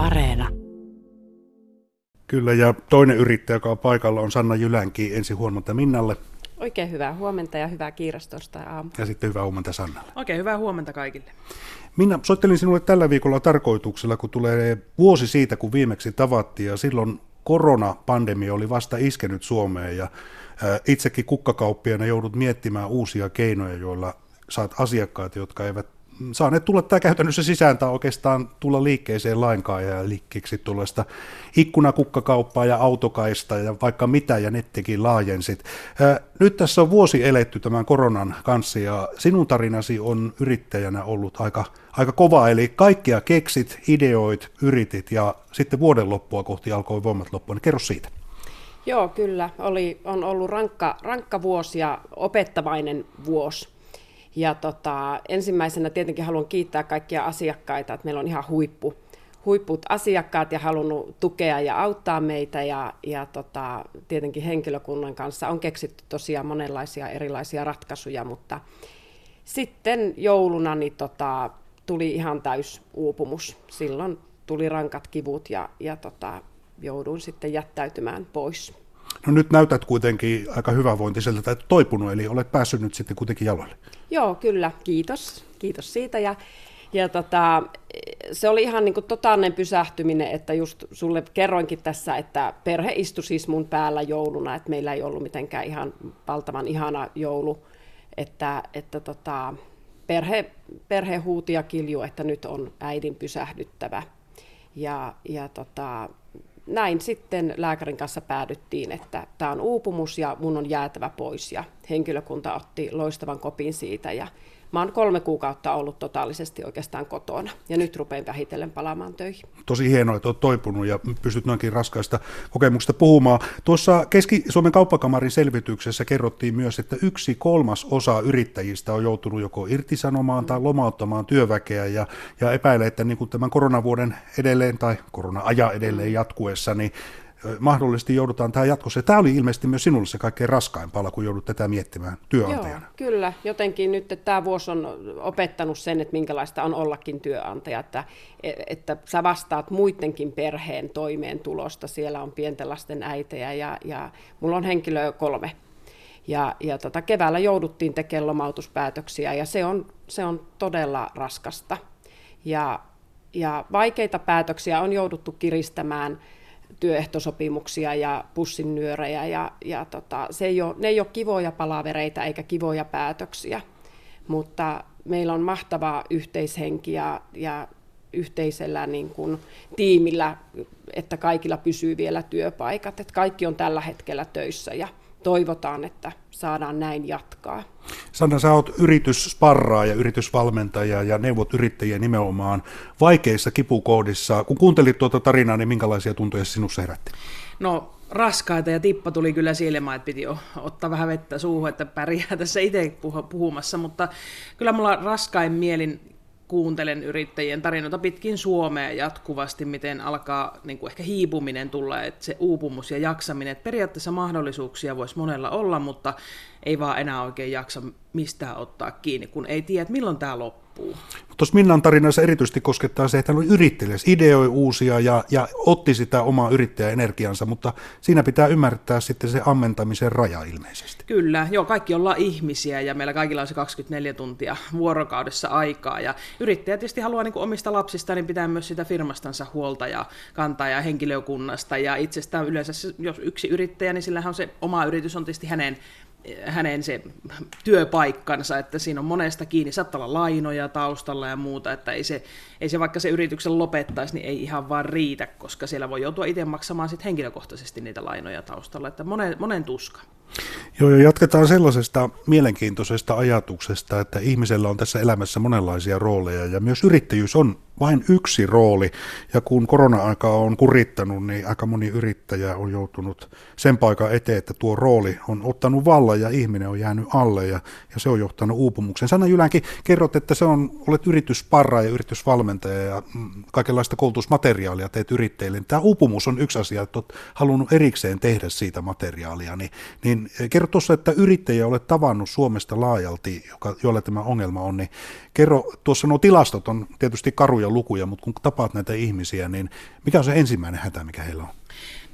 Areena. Kyllä, ja toinen yrittäjä, joka on paikalla, on Sanna Jylänki. Ensi huomenta Minnalle. Oikein hyvää huomenta ja hyvää kiirastosta aamu. Ja sitten hyvää huomenta Sannalle. Oikein hyvää huomenta kaikille. Minna, soittelin sinulle tällä viikolla tarkoituksella, kun tulee vuosi siitä, kun viimeksi tavattiin, ja silloin koronapandemia oli vasta iskenyt Suomeen, ja itsekin kukkakauppiana joudut miettimään uusia keinoja, joilla saat asiakkaat, jotka eivät saaneet tulla tämä käytännössä sisään tai oikeastaan tulla liikkeeseen lainkaan ja liikkeeksi tuollaista ikkunakukkakauppaa ja autokaista ja vaikka mitä ja nettikin laajensit. Nyt tässä on vuosi eletty tämän koronan kanssa ja sinun tarinasi on yrittäjänä ollut aika, aika kova, eli kaikkia keksit, ideoit, yritit ja sitten vuoden loppua kohti alkoi voimat loppua, niin kerro siitä. Joo, kyllä. Oli, on ollut rankka, rankka vuosi ja opettavainen vuosi. Ja tota, ensimmäisenä tietenkin haluan kiittää kaikkia asiakkaita, että meillä on ihan huippu, huipput asiakkaat ja halunnut tukea ja auttaa meitä ja, ja tota, tietenkin henkilökunnan kanssa on keksitty tosiaan monenlaisia erilaisia ratkaisuja, mutta sitten jouluna niin tota, tuli ihan täys uupumus. Silloin tuli rankat kivut ja, ja tota, jouduin sitten jättäytymään pois. No nyt näytät kuitenkin aika hyvävointiselta, että toipunut, eli olet päässyt nyt sitten kuitenkin jaloille. Joo, kyllä, kiitos. Kiitos siitä. Ja, ja tota, se oli ihan niin totaalinen pysähtyminen, että just sulle kerroinkin tässä, että perhe istui siis mun päällä jouluna, että meillä ei ollut mitenkään ihan valtavan ihana joulu, että, että tota, perhe, perhe huuti ja kilju, että nyt on äidin pysähdyttävä. Ja, ja tota, näin sitten lääkärin kanssa päädyttiin, että tämä on uupumus ja mun on jäätävä pois ja henkilökunta otti loistavan kopin siitä ja Mä oon kolme kuukautta ollut totaalisesti oikeastaan kotona ja nyt rupean vähitellen palaamaan töihin. Tosi hienoa, että olet toipunut ja pystyt noinkin raskaista kokemuksista puhumaan. Tuossa Keski-Suomen kauppakamarin selvityksessä kerrottiin myös, että yksi kolmas osa yrittäjistä on joutunut joko irtisanomaan tai lomauttamaan työväkeä ja, ja epäilee, että niin kuin tämän koronavuoden edelleen tai korona-aja edelleen jatkuessa, niin mahdollisesti joudutaan tähän jatkossa. Tämä oli ilmeisesti myös sinulle se kaikkein raskain pala, kun joudut tätä miettimään työnantajana. Joo, kyllä. Jotenkin nyt että tämä vuosi on opettanut sen, että minkälaista on ollakin työnantaja, että, että sä vastaat muidenkin perheen toimeentulosta. Siellä on pienten lasten äitejä ja, ja mulla on henkilö kolme. Ja, ja tota, keväällä jouduttiin tekemään lomautuspäätöksiä ja se on, se on todella raskasta. Ja, ja vaikeita päätöksiä on jouduttu kiristämään – työehtosopimuksia ja pussinnyörejä ja, ja tota, se ei ole, ne ei ole kivoja palavereita eikä kivoja päätöksiä, mutta meillä on mahtavaa yhteishenki ja, ja yhteisellä niin kuin, tiimillä, että kaikilla pysyy vielä työpaikat, että kaikki on tällä hetkellä töissä ja toivotaan, että saadaan näin jatkaa. Sanna, sä oot yrityssparraa ja yritysvalmentaja ja neuvot yrittäjiä nimenomaan vaikeissa kipukohdissa. Kun kuuntelit tuota tarinaa, niin minkälaisia tuntoja sinussa herätti? No raskaita ja tippa tuli kyllä silmään, että piti ottaa vähän vettä suuhun, että pärjää tässä itse puhumassa, mutta kyllä mulla raskain mielin kuuntelen yrittäjien tarinoita pitkin Suomea jatkuvasti, miten alkaa niin kuin ehkä hiipuminen tulla, että se uupumus ja jaksaminen, että periaatteessa mahdollisuuksia voisi monella olla, mutta ei vaan enää oikein jaksa mistään ottaa kiinni, kun ei tiedä, että milloin tämä loppuu. Tuossa Minnan tarinassa erityisesti koskettaa se, että hän oli yrittäjä, ideoi uusia ja, ja otti sitä omaa yrittäjäenergiansa, mutta siinä pitää ymmärtää sitten se ammentamisen raja ilmeisesti. Kyllä, joo, kaikki ollaan ihmisiä ja meillä kaikilla on se 24 tuntia vuorokaudessa aikaa ja yrittäjä tietysti haluaa niin omista lapsista niin pitää myös sitä firmastansa huolta ja kantaa ja henkilökunnasta ja itsestään yleensä, jos yksi yrittäjä, niin sillähän on se oma yritys on tietysti hänen hänen se työpaikkansa, että siinä on monesta kiinni, saattaa olla lainoja taustalla ja muuta, että ei se, ei se vaikka se yrityksen lopettaisi, niin ei ihan vaan riitä, koska siellä voi joutua itse maksamaan sit henkilökohtaisesti niitä lainoja taustalla, että monen, monen tuska. Joo, ja jatketaan sellaisesta mielenkiintoisesta ajatuksesta, että ihmisellä on tässä elämässä monenlaisia rooleja, ja myös yrittäjyys on vain yksi rooli, ja kun korona-aika on kurittanut, niin aika moni yrittäjä on joutunut sen paikan eteen, että tuo rooli on ottanut vallan ja ihminen on jäänyt alle, ja, ja se on johtanut uupumukseen. Sanna Jylänkin, kerrot, että se on, olet yritysparra ja yritysvalmentaja ja mm, kaikenlaista koulutusmateriaalia teet yrittäjille. Tämä uupumus on yksi asia, että olet halunnut erikseen tehdä siitä materiaalia, niin, niin niin kerro tuossa, että yrittäjä olet tavannut Suomesta laajalti, joka, jolle tämä ongelma on, niin kerro, tuossa nuo tilastot on tietysti karuja lukuja, mutta kun tapaat näitä ihmisiä, niin mikä on se ensimmäinen hätä, mikä heillä on?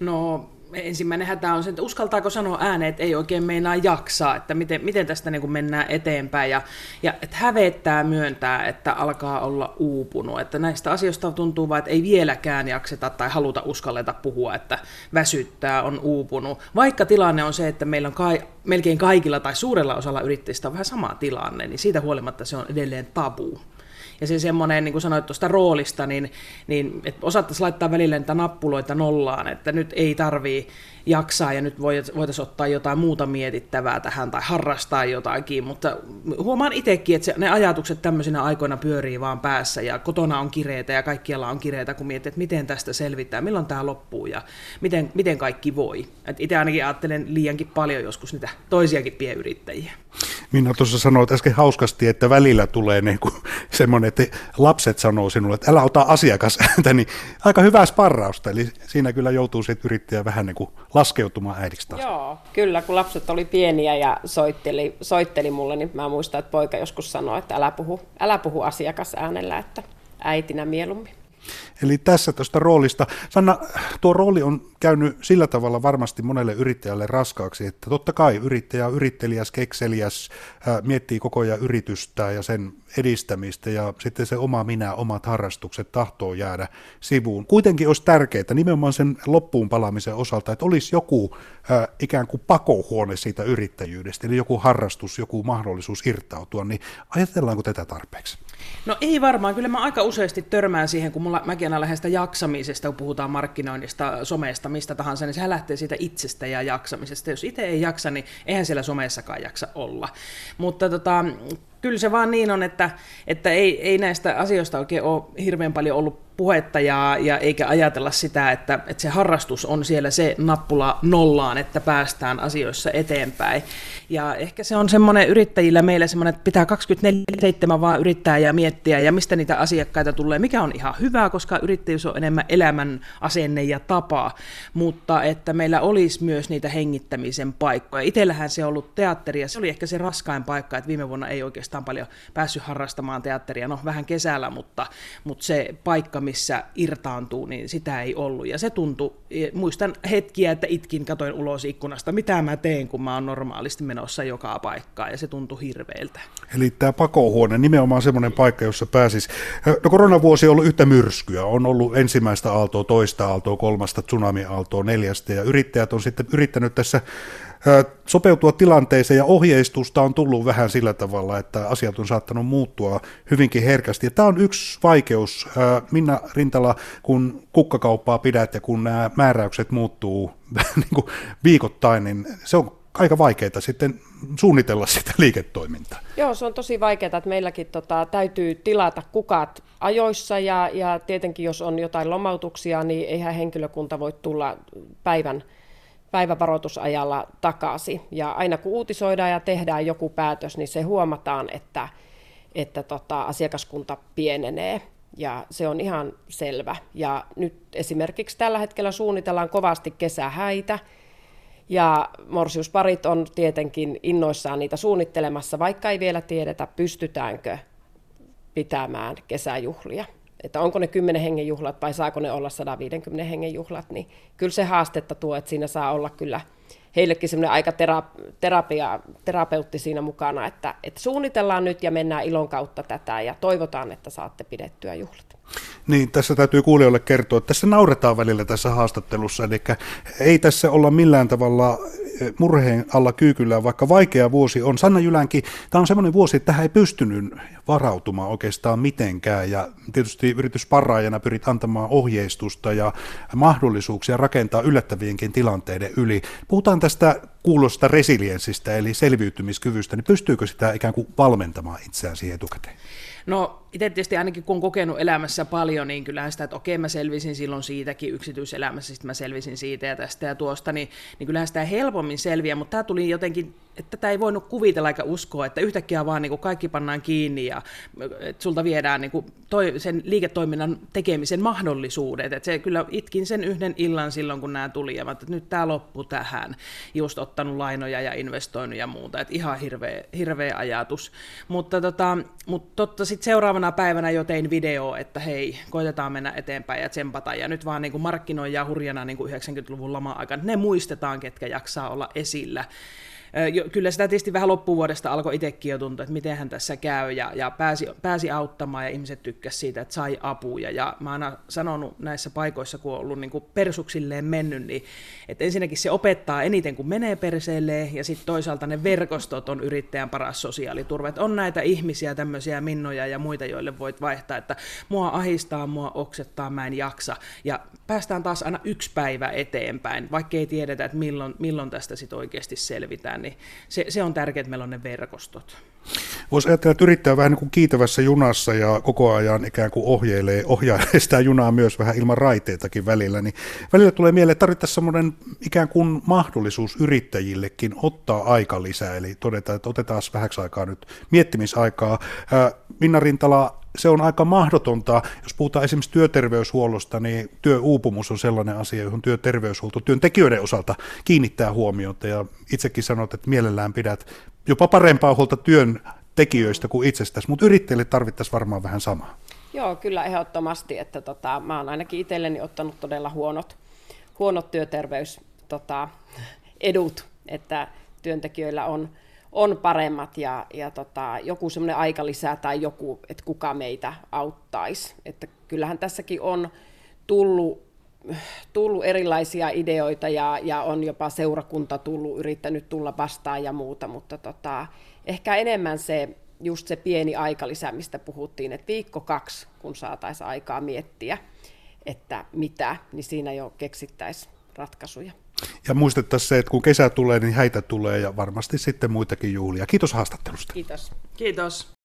No ensimmäinen hätä on se, että uskaltaako sanoa ääneen, että ei oikein meinaa jaksaa, että miten, miten tästä niin kuin mennään eteenpäin. Ja, ja että hävettää myöntää, että alkaa olla uupunut, että näistä asioista tuntuu vaan, että ei vieläkään jakseta tai haluta uskalleta puhua, että väsyttää, on uupunut, vaikka tilanne on se, että meillä on kai, melkein kaikilla tai suurella osalla yrittäjistä on vähän sama tilanne, niin siitä huolimatta se on edelleen tabu. Ja se semmoinen, niin kuin sanoit tuosta roolista, niin, niin osattaisiin laittaa välillä niitä nappuloita nollaan, että nyt ei tarvii jaksaa ja nyt voitaisiin ottaa jotain muuta mietittävää tähän tai harrastaa jotakin, mutta huomaan itsekin, että se, ne ajatukset tämmöisinä aikoina pyörii vaan päässä ja kotona on kireitä ja kaikkialla on kireitä, kun miettii, että miten tästä selvitään, milloin tämä loppuu ja miten, miten kaikki voi. Itse ainakin ajattelen liiankin paljon joskus niitä toisiakin pienyrittäjiä. Minä tuossa sanoit äsken hauskasti, että välillä tulee niin kuin semmoinen, että lapset sanoo sinulle, että älä ota asiakasääntä, niin aika hyvää sparrausta. Eli siinä kyllä joutuu se yrittäjä vähän niin kuin laskeutumaan äidiksi taas. Joo, kyllä, kun lapset oli pieniä ja soitteli, soitteli mulle, niin mä muistan, että poika joskus sanoi, että älä puhu, älä puhu asiakasäänellä, että äitinä mieluummin. Eli tässä tuosta roolista. Sanna, tuo rooli on käynyt sillä tavalla varmasti monelle yrittäjälle raskaaksi, että totta kai yrittäjä yrittelijäs, kekseliäs, miettii koko ajan yritystä ja sen edistämistä ja sitten se oma minä, omat harrastukset tahtoo jäädä sivuun. Kuitenkin olisi tärkeää nimenomaan sen loppuun palaamisen osalta, että olisi joku äh, ikään kuin pakohuone siitä yrittäjyydestä, eli joku harrastus, joku mahdollisuus irtautua, niin ajatellaanko tätä tarpeeksi? No ei varmaan, kyllä mä aika useasti törmään siihen, kun mulla, mäkin aina lähden sitä jaksamisesta, kun puhutaan markkinoinnista, somesta, mistä tahansa, niin se lähtee siitä itsestä ja jaksamisesta. Jos itse ei jaksa, niin eihän siellä somessakaan jaksa olla. Mutta tota, kyllä se vaan niin on, että, että ei, ei näistä asioista oikein ole hirveän paljon ollut puhetta ja, ja eikä ajatella sitä, että, että se harrastus on siellä se nappula nollaan, että päästään asioissa eteenpäin. Ja ehkä se on semmoinen yrittäjillä meillä semmoinen, että pitää 24-7 vaan yrittää ja miettiä ja mistä niitä asiakkaita tulee, mikä on ihan hyvä, koska yrittäjyys on enemmän elämän asenne ja tapa, mutta että meillä olisi myös niitä hengittämisen paikkoja. Itellähän se on ollut teatteri ja se oli ehkä se raskain paikka, että viime vuonna ei oikeastaan paljon päässyt harrastamaan teatteria, no vähän kesällä, mutta, mutta se paikka, missä irtaantuu, niin sitä ei ollut. Ja se tuntui, muistan hetkiä, että itkin, katoin ulos ikkunasta, mitä mä teen, kun mä oon normaalisti menossa joka paikkaan, ja se tuntui hirveältä. Eli tämä pakohuone, nimenomaan semmoinen paikka, jossa pääsis. No koronavuosi on ollut yhtä myrskyä, on ollut ensimmäistä aaltoa, toista aaltoa, kolmasta tsunami-aaltoa, neljästä, ja yrittäjät on sitten yrittänyt tässä sopeutua tilanteeseen ja ohjeistusta on tullut vähän sillä tavalla, että asiat on saattanut muuttua hyvinkin herkästi. Ja tämä on yksi vaikeus, Minna Rintala, kun kukkakauppaa pidät ja kun nämä määräykset muuttuu niin kuin viikoittain, niin se on aika vaikeaa sitten suunnitella sitä liiketoimintaa. Joo, se on tosi vaikeaa, että meilläkin tota, täytyy tilata kukat ajoissa ja, ja tietenkin jos on jotain lomautuksia, niin eihän henkilökunta voi tulla päivän päivävaroitusajalla takaisin. Ja aina kun uutisoidaan ja tehdään joku päätös, niin se huomataan, että, että tota, asiakaskunta pienenee. Ja se on ihan selvä. Ja nyt esimerkiksi tällä hetkellä suunnitellaan kovasti kesähäitä, ja morsiusparit on tietenkin innoissaan niitä suunnittelemassa, vaikka ei vielä tiedetä, pystytäänkö pitämään kesäjuhlia että onko ne 10 hengen juhlat vai saako ne olla 150 hengen juhlat, niin kyllä se haastetta tuo, että siinä saa olla kyllä heillekin semmoinen aika terapia, terapeutti siinä mukana, että, että suunnitellaan nyt ja mennään ilon kautta tätä ja toivotaan, että saatte pidettyä juhlat. Niin, tässä täytyy kuulijoille kertoa, että tässä nauretaan välillä tässä haastattelussa, eli ei tässä olla millään tavalla eh, murheen alla kyykyllä, vaikka vaikea vuosi on. Sanna Jylänki, tämä on semmoinen vuosi, että tähän ei pystynyt varautumaan oikeastaan mitenkään, ja tietysti yritysparraajana pyrit antamaan ohjeistusta ja mahdollisuuksia rakentaa yllättävienkin tilanteiden yli. Puhutaan tästä kuulosta resilienssistä, eli selviytymiskyvystä, niin pystyykö sitä ikään kuin valmentamaan itseään siihen etukäteen? No itse tietysti ainakin kun on kokenut elämässä paljon, niin kyllähän sitä, että okei mä selvisin silloin siitäkin yksityiselämässä, sitten mä selvisin siitä ja tästä ja tuosta, niin, niin kyllähän sitä helpommin selviää, mutta tämä tuli jotenkin että tätä ei voinut kuvitella eikä uskoa, että yhtäkkiä vaan niin kuin kaikki pannaan kiinni ja että sulta viedään niin kuin toi, sen liiketoiminnan tekemisen mahdollisuudet. Että se kyllä itkin sen yhden illan silloin, kun nämä tuli, ja että nyt tämä loppu tähän. Just ottanut lainoja ja investoinut ja muuta. Että ihan hirveä, hirveä ajatus. Mutta, tota, mutta totta sitten seuraavana päivänä jo tein video, että hei, koitetaan mennä eteenpäin ja tsempata. Ja nyt vaan niin kuin markkinoija hurjana niin kuin 90-luvun lama-aikana. Ne muistetaan, ketkä jaksaa olla esillä kyllä sitä tietysti vähän loppuvuodesta alkoi itsekin jo tuntua, että mitenhän tässä käy, ja, ja pääsi, pääsi auttamaan, ja ihmiset tykkäsivät siitä, että sai apuja, ja mä oon sanonut näissä paikoissa, kun on ollut niin kuin persuksilleen mennyt, niin että ensinnäkin se opettaa eniten, kun menee perseelle, ja sitten toisaalta ne verkostot on yrittäjän paras sosiaaliturva, että on näitä ihmisiä, tämmöisiä minnoja ja muita, joille voit vaihtaa, että mua ahistaa, mua oksettaa, mä en jaksa, ja päästään taas aina yksi päivä eteenpäin, vaikka ei tiedetä, että milloin, milloin tästä sitten oikeasti selvitään, niin se, se on tärkeää, että meillä on ne verkostot. Voisi ajatella, että yrittää vähän niin kuin kiitävässä junassa ja koko ajan ikään kuin ohjeilee, ohjailee sitä junaa myös vähän ilman raiteitakin välillä, niin välillä tulee mieleen, että tarvittaisiin semmoinen ikään kuin mahdollisuus yrittäjillekin ottaa aika lisää, eli todetaan, että otetaan vähäksi aikaa nyt miettimisaikaa. Minna Rintala, se on aika mahdotonta, jos puhutaan esimerkiksi työterveyshuollosta, niin työuupumus on sellainen asia, johon työterveyshuolto työntekijöiden osalta kiinnittää huomiota, ja itsekin sanot, että mielellään pidät jopa parempaa huolta työn tekijöistä kuin itsestäsi, mutta yrittäjille tarvittaisiin varmaan vähän samaa. Joo, kyllä ehdottomasti, että tota, mä oon ainakin itselleni ottanut todella huonot, huonot työterveys tota, edut, että työntekijöillä on, on paremmat ja, ja tota, joku semmoinen aikalisä tai joku, että kuka meitä auttaisi. Että kyllähän tässäkin on tullut, tullut erilaisia ideoita ja, ja on jopa seurakunta tullut, yrittänyt tulla vastaan ja muuta, mutta tota, ehkä enemmän se just se pieni aikalisä, mistä puhuttiin, että viikko kaksi, kun saataisiin aikaa miettiä, että mitä, niin siinä jo keksittäisiin ratkaisuja. Ja muistettaisiin se, että kun kesä tulee, niin häitä tulee ja varmasti sitten muitakin juhlia. Kiitos haastattelusta. Kiitos. Kiitos.